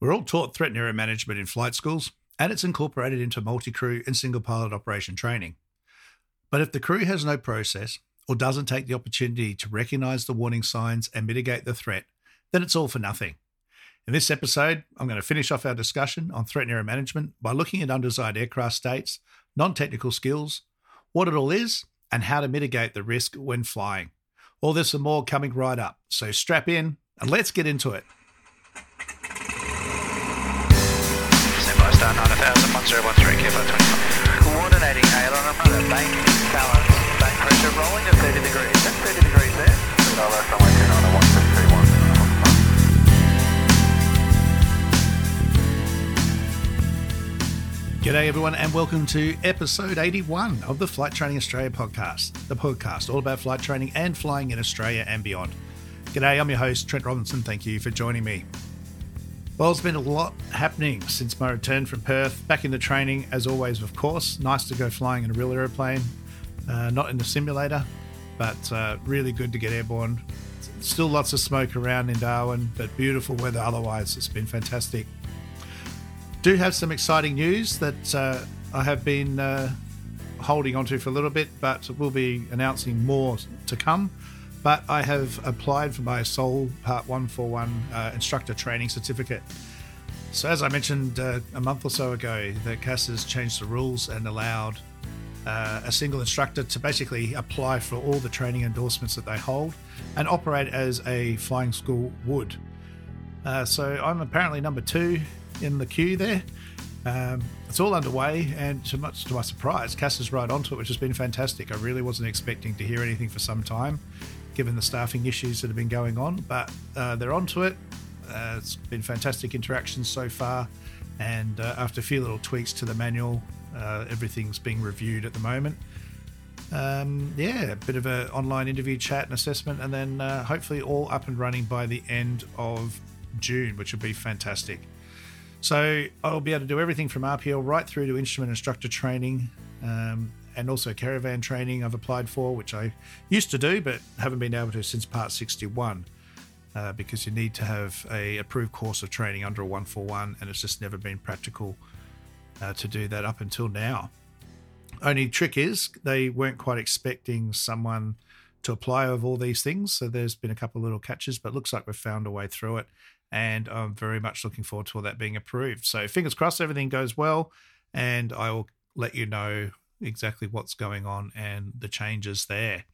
We're all taught threat and error management in flight schools, and it's incorporated into multi crew and single pilot operation training. But if the crew has no process or doesn't take the opportunity to recognize the warning signs and mitigate the threat, then it's all for nothing. In this episode, I'm going to finish off our discussion on threat and error management by looking at undesired aircraft states, non technical skills, what it all is, and how to mitigate the risk when flying. All this and more coming right up. So strap in and let's get into it. Standby star 9000, 1013, Kilo 25. Coordinating aileron up to bank balance, bank pressure rolling at 30 degrees. That's 30 degrees there. Dollar somewhere 291, G'day, everyone, and welcome to episode 81 of the Flight Training Australia podcast, the podcast all about flight training and flying in Australia and beyond. G'day, I'm your host, Trent Robinson. Thank you for joining me. Well, it's been a lot happening since my return from Perth. Back in the training, as always, of course. Nice to go flying in a real aeroplane, uh, not in the simulator, but uh, really good to get airborne. Still lots of smoke around in Darwin, but beautiful weather otherwise. It's been fantastic do have some exciting news that uh, I have been uh, holding onto for a little bit, but we'll be announcing more to come. But I have applied for my Sole Part 141 uh, instructor training certificate. So, as I mentioned uh, a month or so ago, the CAS has changed the rules and allowed uh, a single instructor to basically apply for all the training endorsements that they hold and operate as a flying school would. Uh, so, I'm apparently number two in the queue there. Um, it's all underway, and to much to my surprise, CAS is right onto it, which has been fantastic. I really wasn't expecting to hear anything for some time, given the staffing issues that have been going on, but uh, they're onto it. Uh, it's been fantastic interactions so far, and uh, after a few little tweaks to the manual, uh, everything's being reviewed at the moment. Um, yeah, a bit of an online interview chat and assessment, and then uh, hopefully all up and running by the end of June, which will be fantastic. So I'll be able to do everything from RPL right through to instrument instructor training um, and also caravan training I've applied for, which I used to do but haven't been able to since Part 61 uh, because you need to have a approved course of training under a 141 and it's just never been practical uh, to do that up until now. Only trick is they weren't quite expecting someone to apply of all these things. So there's been a couple of little catches, but looks like we've found a way through it and I'm very much looking forward to all that being approved. So fingers crossed everything goes well, and I will let you know exactly what's going on and the changes there.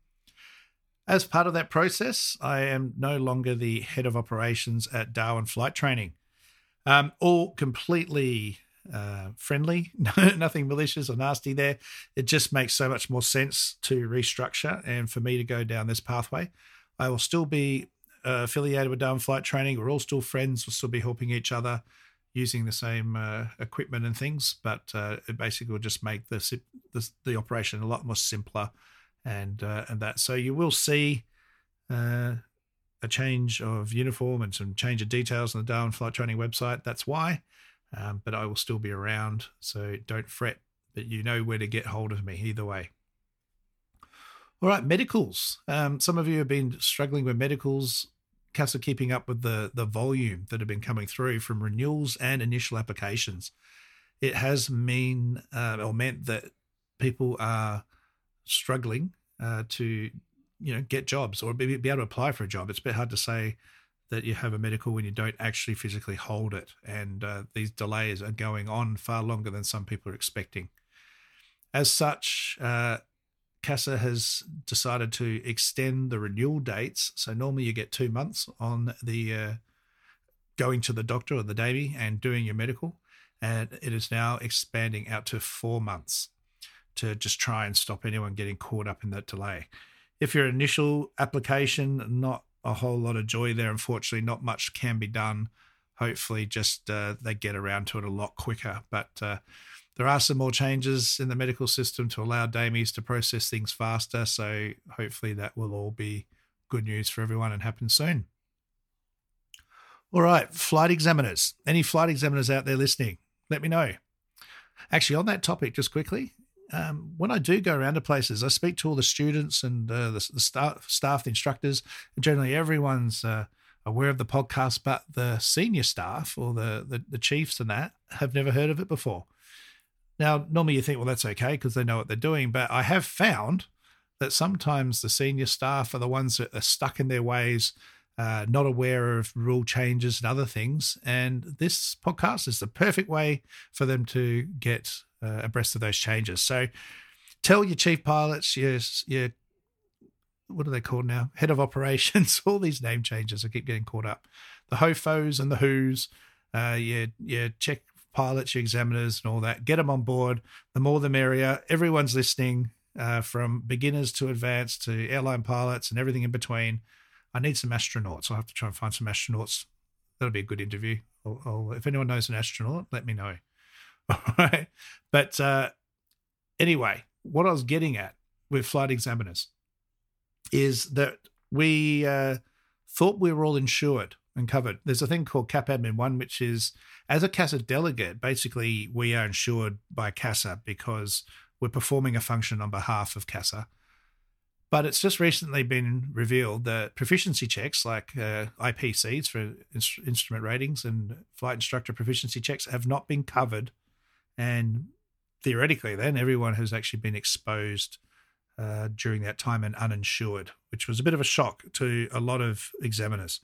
As part of that process, I am no longer the head of operations at Darwin Flight Training. Um, all completely uh, friendly, nothing malicious or nasty there. It just makes so much more sense to restructure and for me to go down this pathway. I will still be uh, affiliated with Darwin Flight Training. We're all still friends. We'll still be helping each other using the same uh, equipment and things, but uh, it basically will just make the, the, the operation a lot more simpler and uh, and that. So you will see uh, a change of uniform and some change of details on the Darwin Flight Training website. That's why. Um, but I will still be around, so don't fret. But you know where to get hold of me either way. All right, medicals. Um, some of you have been struggling with medicals Are keeping up with the the volume that have been coming through from renewals and initial applications. It has mean uh, or meant that people are struggling uh, to you know get jobs or be, be able to apply for a job. It's a bit hard to say that you have a medical when you don't actually physically hold it, and uh, these delays are going on far longer than some people are expecting. As such, uh, CASA has decided to extend the renewal dates. So normally you get two months on the uh, going to the doctor or the DAMI and doing your medical, and it is now expanding out to four months to just try and stop anyone getting caught up in that delay. If your initial application, not a whole lot of joy there. Unfortunately, not much can be done. Hopefully, just uh, they get around to it a lot quicker. But uh, there are some more changes in the medical system to allow DAMIs to process things faster. So hopefully that will all be good news for everyone and happen soon. All right, flight examiners. Any flight examiners out there listening? Let me know. Actually, on that topic, just quickly, um, when I do go around to places, I speak to all the students and uh, the, the staff, staff, the instructors, generally everyone's uh, aware of the podcast, but the senior staff or the, the, the chiefs and that have never heard of it before. Now, normally you think, well, that's okay because they know what they're doing. But I have found that sometimes the senior staff are the ones that are stuck in their ways, uh, not aware of rule changes and other things. And this podcast is the perfect way for them to get uh, abreast of those changes. So tell your chief pilots, your, your what are they called now? Head of operations, all these name changes. I keep getting caught up. The HOFOs and the HOOs, uh, your, your check pilots, your examiners, and all that. Get them on board. The more the merrier. Everyone's listening, uh, from beginners to advanced to airline pilots and everything in between. I need some astronauts. I'll have to try and find some astronauts. That'll be a good interview. I'll, I'll, if anyone knows an astronaut, let me know. All right. But uh, anyway, what I was getting at with flight examiners is that we uh, thought we were all insured and covered. There's a thing called CAAP Admin 1, which is as a CASA delegate, basically we are insured by CASA because we're performing a function on behalf of CASA. But it's just recently been revealed that proficiency checks like uh, IPCs for in- instrument ratings and flight instructor proficiency checks have not been covered. And theoretically, then everyone has actually been exposed uh, during that time and uninsured, which was a bit of a shock to a lot of examiners.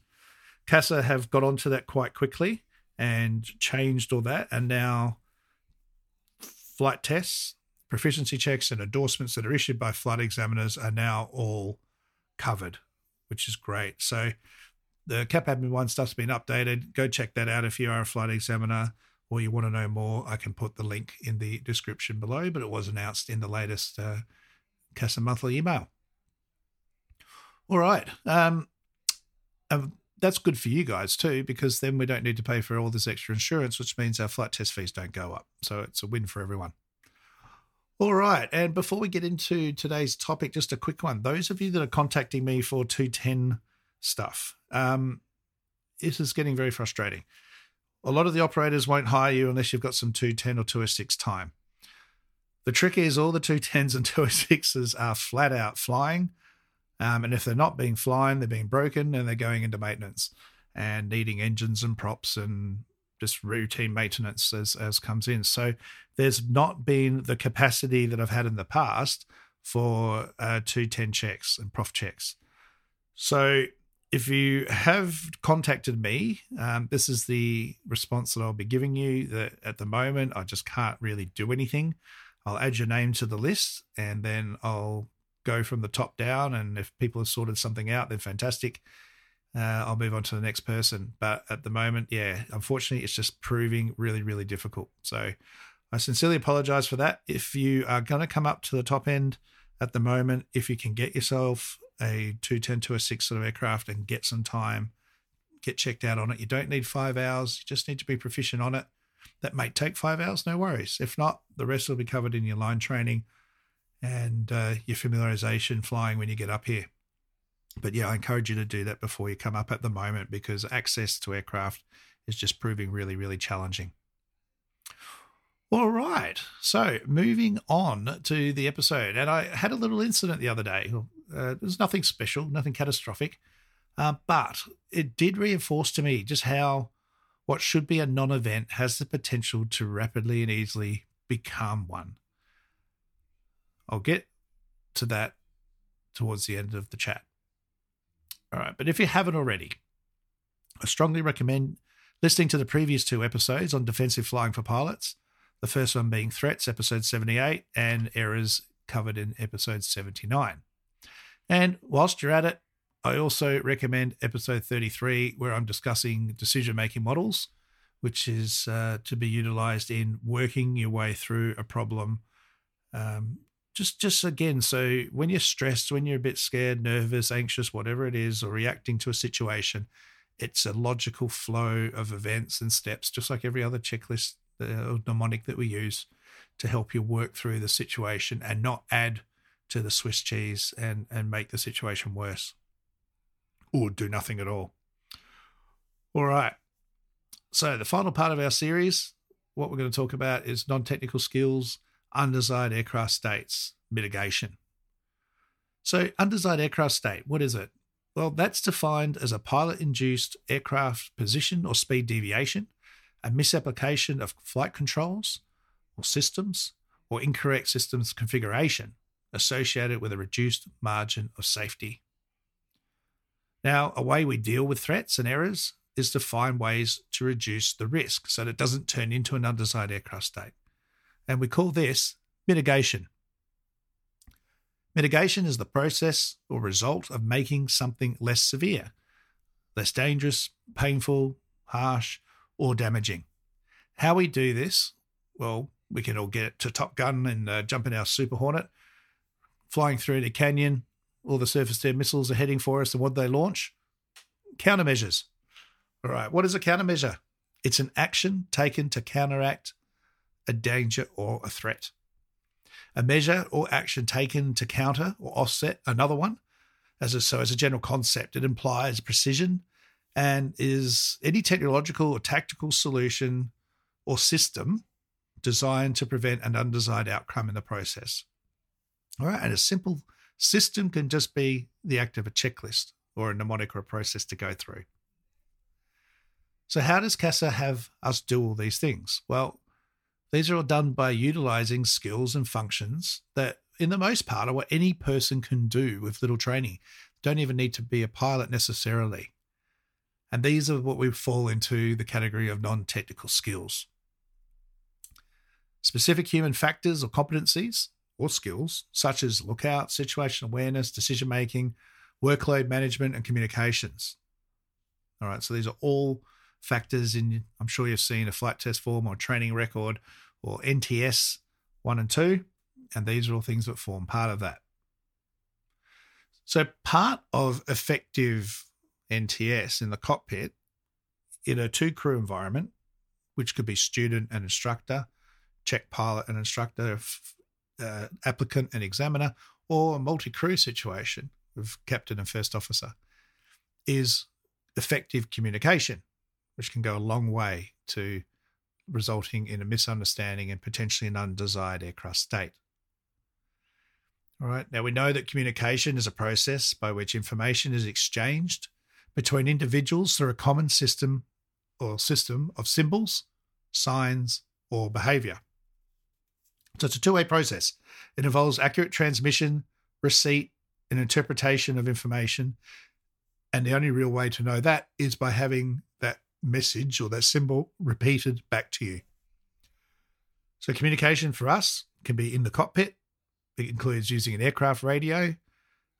CASA have got onto that quite quickly and changed all that. And now flight tests, proficiency checks, and endorsements that are issued by flight examiners are now all covered, which is great. So the CAAP Admin 1 stuff's been updated. Go check that out if you are a flight examiner or you want to know more. I can put the link in the description below, but it was announced in the latest uh, CASA monthly email. All right. Um, um, that's good for you guys too, because then we don't need to pay for all this extra insurance, which means our flight test fees don't go up. So it's a win for everyone. All right. And before we get into today's topic, just a quick one. Those of you that are contacting me for 210 stuff, um, this is getting very frustrating. A lot of the operators won't hire you unless you've got some 210 or 206 time. The trick is all the 210s and 206s are flat out flying. Um, and if they're not being flying, they're being broken and they're going into maintenance and needing engines and props and just routine maintenance as, as comes in. So there's not been the capacity that I've had in the past for uh, 210 checks and prof checks. So if you have contacted me, um, this is the response that I'll be giving you. That at the moment, I just can't really do anything. I'll add your name to the list and then I'll go from the top down. And if people have sorted something out, then fantastic. Uh, I'll move on to the next person. But at the moment, yeah, unfortunately, it's just proving really, really difficult. So I sincerely apologize for that. If you are going to come up to the top end at the moment, if you can get yourself a 210 206 sort of aircraft and get some time, get checked out on it. You don't need five hours, you just need to be proficient on it. That may take five hours, no worries. If not, the rest will be covered in your line training and uh, your familiarization flying when you get up here. But yeah, I encourage you to do that before you come up at the moment because access to aircraft is just proving really, really challenging. All right. So moving on to the episode. And I had a little incident the other day. Uh, nothing special, nothing catastrophic. Uh, but it did reinforce to me just how what should be a non event has the potential to rapidly and easily become one. I'll get to that towards the end of the chat. All right, but if you haven't already, I strongly recommend listening to the previous two episodes on defensive flying for pilots. The first one being threats, episode 78, and errors covered in episode 79. And whilst you're at it, I also recommend episode 33, where I'm discussing decision making models, which is uh, to be utilized in working your way through a problem. Um, just, just again, so when you're stressed, when you're a bit scared, nervous, anxious, whatever it is, or reacting to a situation, it's a logical flow of events and steps, just like every other checklist uh, or mnemonic that we use to help you work through the situation and not add to the Swiss cheese and and make the situation worse or do nothing at all. All right. So, the final part of our series, what we're going to talk about is non technical skills, undesired aircraft states, mitigation. So, undesired aircraft state, what is it? Well, that's defined as a pilot induced aircraft position or speed deviation, a misapplication of flight controls or systems, or incorrect systems configuration associated with a reduced margin of safety. Now, a way we deal with threats and errors is to find ways to reduce the risk so that it doesn't turn into an undesired aircraft state. And we call this mitigation. Mitigation is the process or result of making something less severe, less dangerous, painful, harsh, or damaging. How we do this? Well, we can all get to Top Gun and uh, jump in our Super Hornet, flying through the canyon. All the surface air missiles are heading for us, and what do they launch? Countermeasures. All right, what is a countermeasure? It's an action taken to counteract a danger or a threat. A measure or action taken to counter or offset another one. As a, so, as a general concept, it implies precision and is any technological or tactical solution or system designed to prevent an undesired outcome in the process. All right, and a simple system can just be the act of a checklist or a mnemonic or a process to go through. So, how does CASA have us do all these things? Well, these are all done by utilizing skills and functions that, in the most part, are what any person can do with little training. Don't even need to be a pilot necessarily. And these are what we fall into the category of non technical skills. Specific human factors or competencies or skills, such as lookout, situation awareness, decision making, workload management, and communications. All right, so these are all factors in, I'm sure you've seen a flight test form or training record or NTS 1 and 2, and these are all things that form part of that. So, part of effective NTS in the cockpit in a two crew environment, which could be student and instructor, check pilot and instructor, uh, applicant and examiner, or a multi crew situation with captain and first officer, is effective communication which can go a long way to resulting in a misunderstanding and potentially an undesired aircraft state. All right, now we know that communication is a process by which information is exchanged between individuals through a common system or system of symbols, signs, or behavior. So it's a two way process. It involves accurate transmission, receipt, and interpretation of information. And the only real way to know that is by having that message or that symbol repeated back to you. So, communication for us can be in the cockpit. It includes using an aircraft radio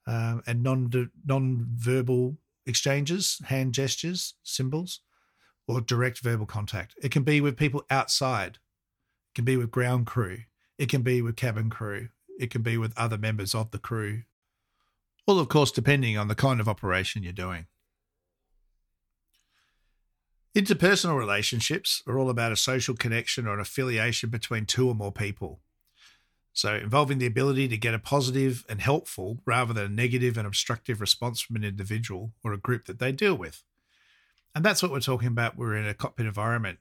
um, and non non-verbal exchanges, hand gestures, symbols, or direct verbal contact. It can be with people outside. It can be with ground crew. It can be with cabin crew. It can be with other members of the crew. All, of course, depending on the kind of operation you're doing. Interpersonal relationships are all about a social connection or an affiliation between two or more people. So, involving the ability to get a positive and helpful rather than a negative and obstructive response from an individual or a group that they deal with. And that's what we're talking about. We're in a cockpit environment.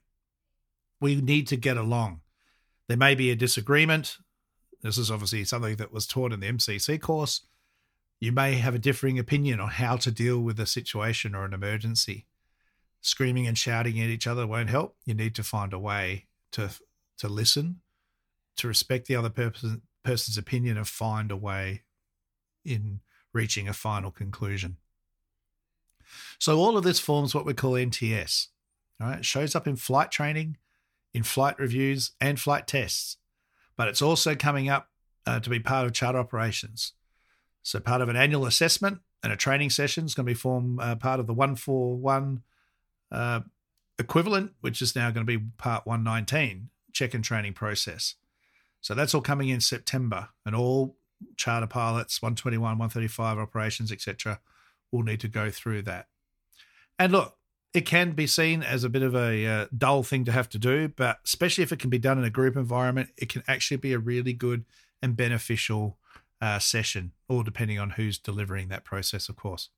We need to get along. There may be a disagreement. This is obviously something that was taught in the MCC course. You may have a differing opinion on how to deal with a situation or an emergency screaming and shouting at each other won't help. You need to find a way to to listen, to respect the other person, person's opinion, and find a way in reaching a final conclusion. So all of this forms what we call NTS. All right, it shows up in flight training, in flight reviews, and flight tests, but it's also coming up uh, to be part of charter operations. So part of an annual assessment and a training session is going to be form uh, part of the 141 uh, equivalent, which is now going to be part 119, check and training process. So that's all coming in September, and all charter pilots, 121, 135 operations, etc., will need to go through that. And look, it can be seen as a bit of a uh, dull thing to have to do, but especially if it can be done in a group environment, it can actually be a really good and beneficial uh, session, all depending on who's delivering that process, of course.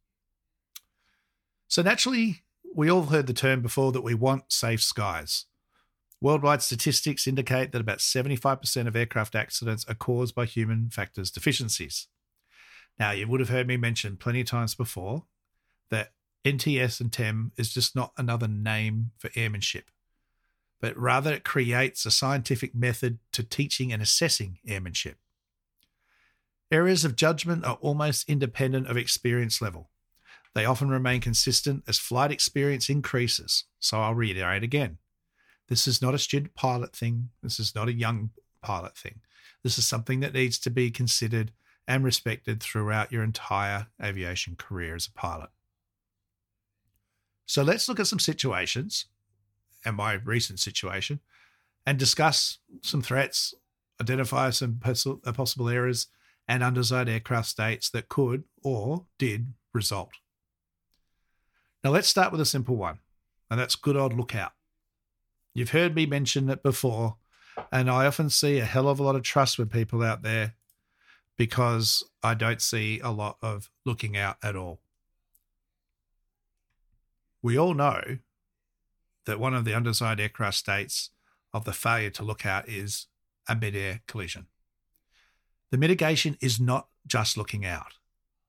So naturally, we all heard the term before that we want safe skies. Worldwide statistics indicate that about 75% of aircraft accidents are caused by human factors deficiencies. Now, you would have heard me mention plenty of times before that NTS and TEM is just not another name for airmanship, but rather it creates a scientific method to teaching and assessing airmanship. Areas of judgment are almost independent of experience level. They often remain consistent as flight experience increases. So I'll reiterate again. This is not a student pilot thing. This is not a young pilot thing. This is something that needs to be considered and respected throughout your entire aviation career as a pilot. So let's look at some situations and my recent situation and discuss some threats, identify some uh, possible errors and undesired aircraft states that could or did result. Now let's start with a simple one, and that's good old lookout. You've heard me mention it before, and I often see a hell of a lot of trust with people out there because I don't see a lot of looking out at all. We all know that one of the undesired aircraft states of the failure to look out is a mid-air collision. The mitigation is not just looking out,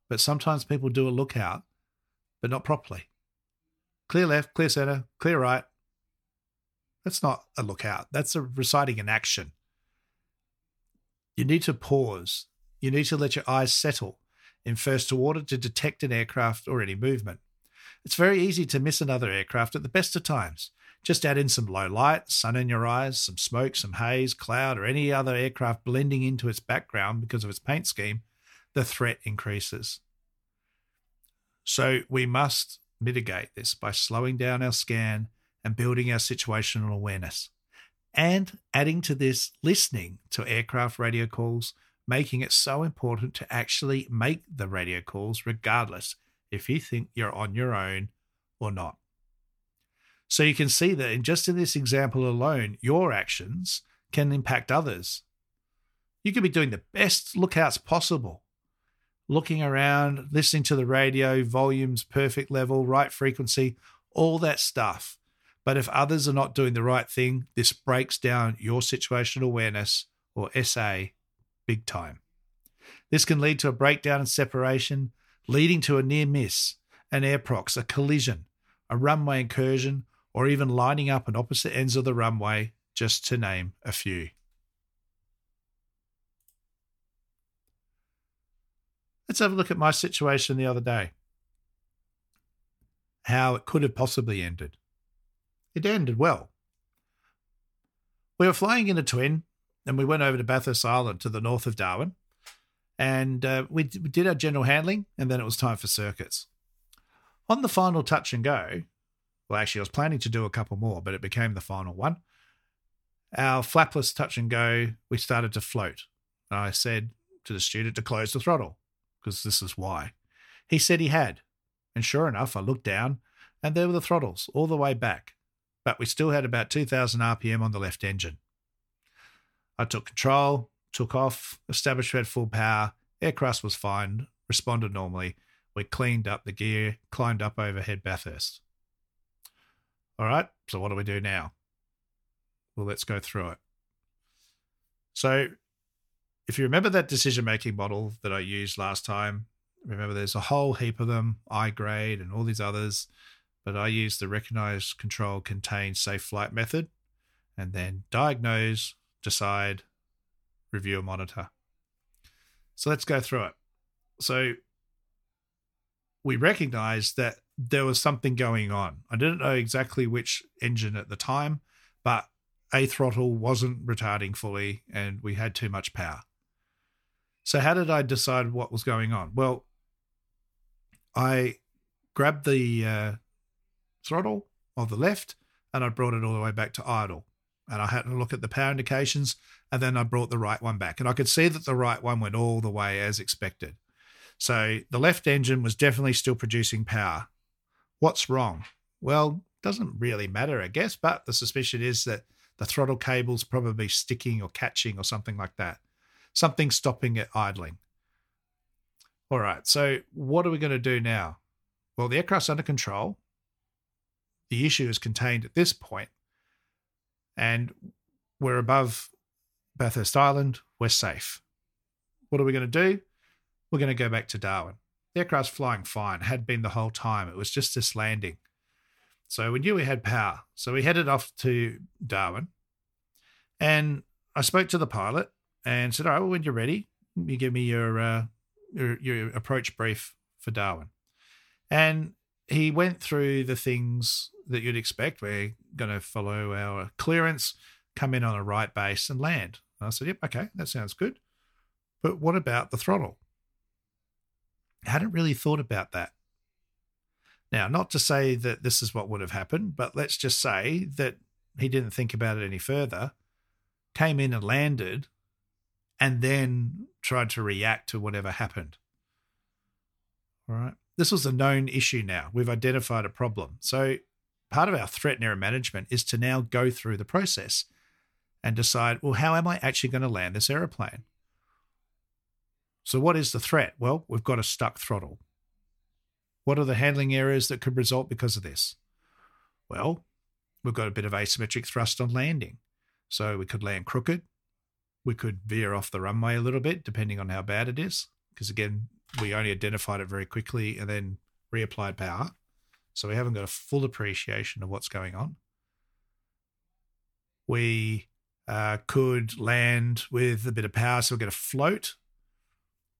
but sometimes people do a lookout, but not properly. Clear left, clear center, clear right. That's not a lookout. That's a reciting an action. You need to pause. You need to let your eyes settle in first to order to detect an aircraft or any movement. It's very easy to miss another aircraft at the best of times. Just add in some low light, sun in your eyes, some smoke, some haze, cloud, or any other aircraft blending into its background because of its paint scheme, the threat increases. So we must mitigate this by slowing down our scan and building our situational awareness. And adding to this, listening to aircraft radio calls, making it so important to actually make the radio calls, regardless if you think you're on your own or not. So you can see that in just in this example alone, your actions can impact others. You could be doing the best lookouts possible, looking around, listening to the radio, volumes, perfect level, right frequency, all that stuff. But if others are not doing the right thing, this breaks down your situational awareness or SA big time. This can lead to a breakdown and separation, leading to a near miss, an airprox, a collision, a runway incursion, or even lining up on opposite ends of the runway, just to name a few. Let's have a look at my situation the other day. How it could have possibly ended. It ended well. We were flying in a twin and we went over to Bathurst Island to the north of Darwin. And uh, we, we did our general handling and then it was time for circuits. On the final touch and go, well, actually, I was planning to do a couple more, but it became the final one. Our flapless touch and go, we started to float. I said to the student to close the throttle, because this is why. He said he had. And sure enough, I looked down and there were the throttles all the way back. But we still had about 2,000 RPM on the left engine. I took control, took off, established we had full power, aircraft was fine, responded normally. We cleaned up the gear, climbed up overhead Bathurst. All right, so what do we do now? Well, let's go through it. So, if you remember that decision making model that I used last time, remember there's a whole heap of them, I GRADE and all these others, but I use the recognize, control, contain, safe flight method, and then diagnose, decide, review, and monitor. So let's go through it. So we recognize that there was something going on. I didn't know exactly which engine at the time, but a throttle wasn't retarding fully and we had too much power. So, how did I decide what was going on? Well, I grabbed the uh, throttle of the left and I brought it all the way back to idle. And I had to look at the power indications and then I brought the right one back. And I could see that the right one went all the way as expected. So the left engine was definitely still producing power. What's wrong? Well, doesn't really matter, I guess, but the suspicion is that the throttle cable's probably sticking or catching or something like that. Something stopping it idling. All right, so what are we going to do now? Well, the aircraft's under control. The issue is contained at this point, and we're above Bathurst Island. We're safe. What are we going to do? We're going to go back to Darwin. The aircraft's flying fine, had been the whole time. It was just this landing. So we knew we had power. So we headed off to Darwin. And I spoke to the pilot and said, All right, well, when you're ready, you give me your, uh, your, your approach brief for Darwin. And he went through the things that you'd expect. We're going to follow our clearance, come in on a right base, and land. And I said, Yep, okay, that sounds good. But what about the throttle? I hadn't really thought about that. Now, not to say that this is what would have happened, but let's just say that he didn't think about it any further, came in and landed, and then tried to react to whatever happened. All right. This was a known issue now. We've identified a problem. So, part of our threat and error management is to now go through the process and decide well, how am I actually going to land this aeroplane? So, what is the threat? Well, we've got a stuck throttle. What are the handling errors that could result because of this? Well, we've got a bit of asymmetric thrust on landing. So, we could land crooked. We could veer off the runway a little bit, depending on how bad it is. Because again, we only identified it very quickly and then reapplied power. So, we haven't got a full appreciation of what's going on. We uh, could land with a bit of power, so we're going to float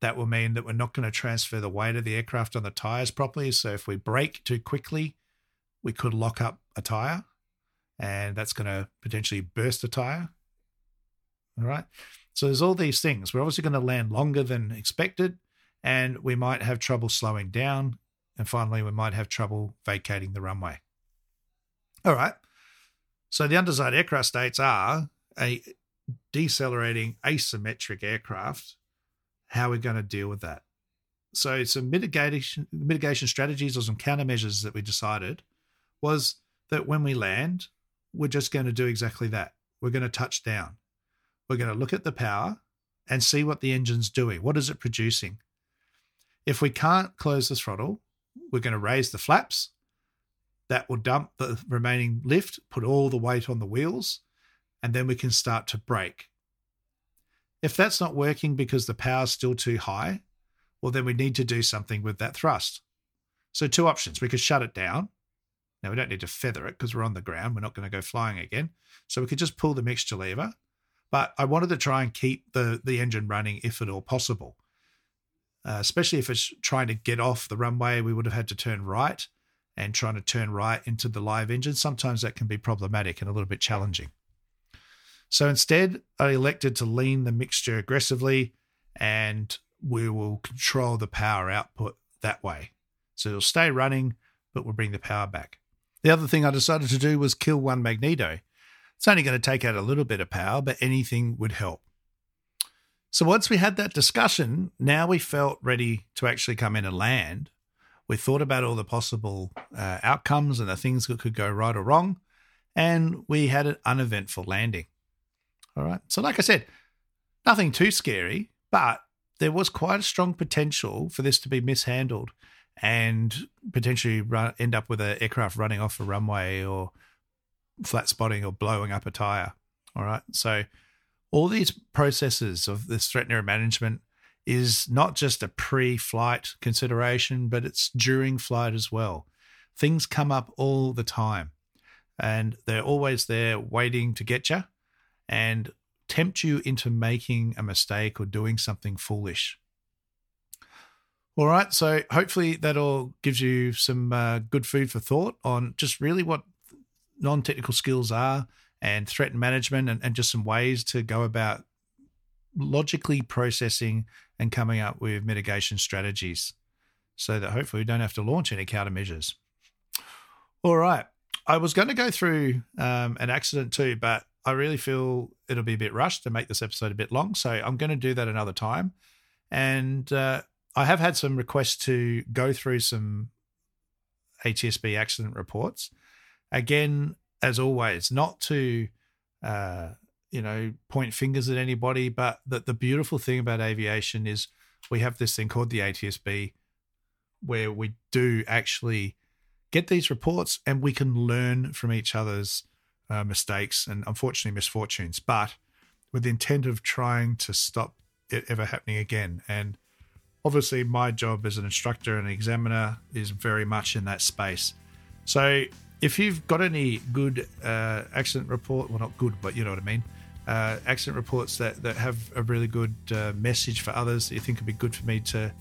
that will mean that we're not going to transfer the weight of the aircraft on the tires properly. So if we brake too quickly, we could lock up a tire and that's going to potentially burst a tire. All right. So there's all these things. We're obviously going to land longer than expected and we might have trouble slowing down. And finally, we might have trouble vacating the runway. All right. So the undesired aircraft states are a decelerating asymmetric aircraft how are we're going to deal with that. So some mitigation mitigation strategies or some countermeasures that we decided was that when we land, we're just going to do exactly that. We're going to touch down. We're going to look at the power and see what the engine's doing. What is it producing? If we can't close the throttle, we're going to raise the flaps. That will dump the remaining lift, put all the weight on the wheels, and then we can start to brake. If that's not working because the power's still too high, well, then we need to do something with that thrust. So, two options. We could shut it down. Now, we don't need to feather it because we're on the ground. We're not going to go flying again. So, we could just pull the mixture lever. But I wanted to try and keep the, the engine running if at all possible. Uh, especially if it's trying to get off the runway, we would have had to turn right and trying to turn right into the live engine. Sometimes that can be problematic and a little bit challenging. So instead, I elected to lean the mixture aggressively and we will control the power output that way. So it'll stay running, but we'll bring the power back. The other thing I decided to do was kill one magneto. It's only going to take out a little bit of power, but anything would help. So once we had that discussion, now we felt ready to actually come in and land. We thought about all the possible uh, outcomes and the things that could go right or wrong, and we had an uneventful landing. All right. So, like I said, nothing too scary, but there was quite a strong potential for this to be mishandled and potentially run, end up with an aircraft running off a runway or flat spotting or blowing up a tire. All right. So, all these processes of this threat error management is not just a pre flight consideration, but it's during flight as well. Things come up all the time and they're always there waiting to get you and tempt you into making a mistake or doing something foolish. All right, so hopefully that all gives you some uh, good food for thought on just really what non technical skills are and threat management and, and just some ways to go about logically processing and coming up with mitigation strategies so that hopefully we don't have to launch any countermeasures. All right. I was going to go through um, an accident too, but I really feel it'll be a bit rushed to make this episode a bit long. So I'm going to do that another time. And uh, I have had some requests to go through some ATSB accident reports. Again, as always, not to, uh, you know, point fingers at anybody, but that the beautiful thing about aviation is we have this thing called the ATSB where we do actually get these reports and we can learn from each other's uh, mistakes and unfortunately misfortunes, but with the intent of trying to stop it ever happening again. And obviously, my job as an instructor and examiner is very much in that space. So, if you've got any good uh, accident report, well, not good, but you know what I mean, uh, accident reports that, that have a really good uh, message for others that you think would be good for me to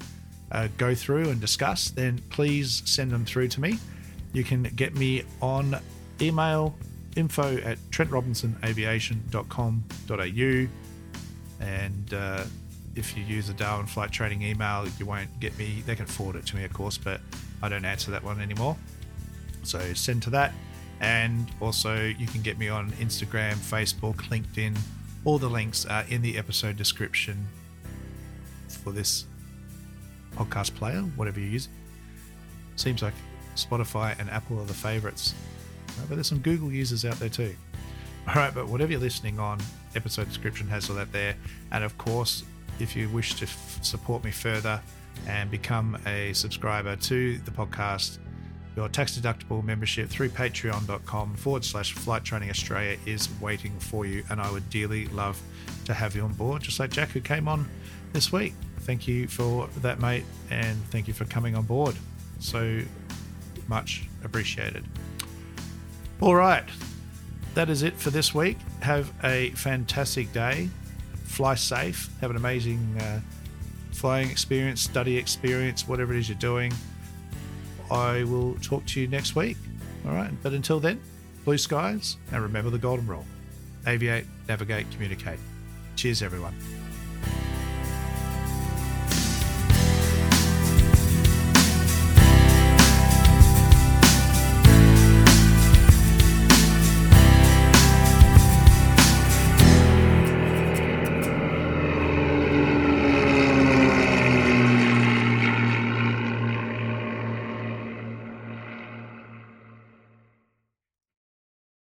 uh, go through and discuss, then please send them through to me. You can get me on email info at trentrobinsonaviation.com.au and uh, if you use the Darwin flight training email, you won't get me. They can forward it to me, of course, but I don't answer that one anymore. So send to that. And also, you can get me on Instagram, Facebook, LinkedIn. All the links are in the episode description for this podcast player, whatever you use. Seems like Spotify and Apple are the favorites. Uh, But there's some Google users out there too. All right, but whatever you're listening on, episode description has all that there. And of course, if you wish to f- support me further and become a subscriber to the podcast, your tax deductible membership through patreon.com forward slash flight training Australia is waiting for you. And I would dearly love to have you on board, just like Jack, who came on this week. Thank you for that, mate. And thank you for coming on board. So much appreciated. All right. That is it for this week. Have a fantastic day. Fly safe. Have an amazing uh, flying experience, study experience, whatever it is you're doing. I will talk to you next week. All right. But until then, blue skies and remember the golden rule aviate, navigate, communicate. Cheers, everyone.